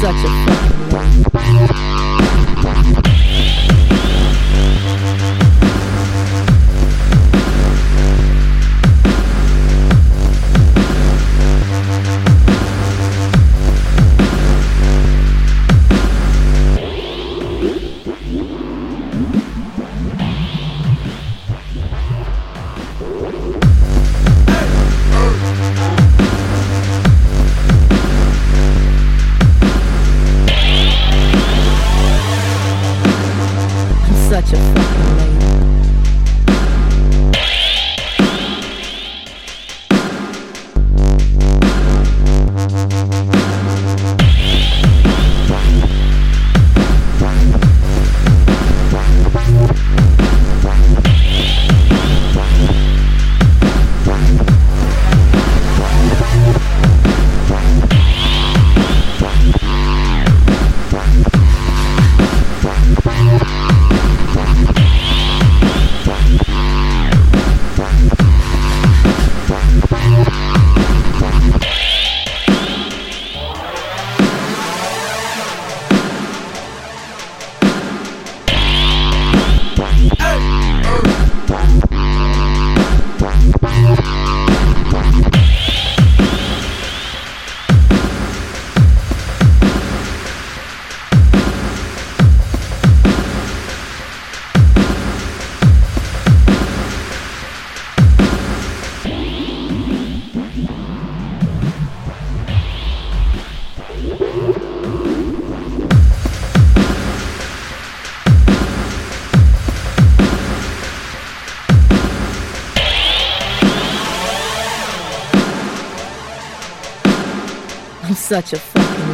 such a fucking lame. I'm I'm such a fucking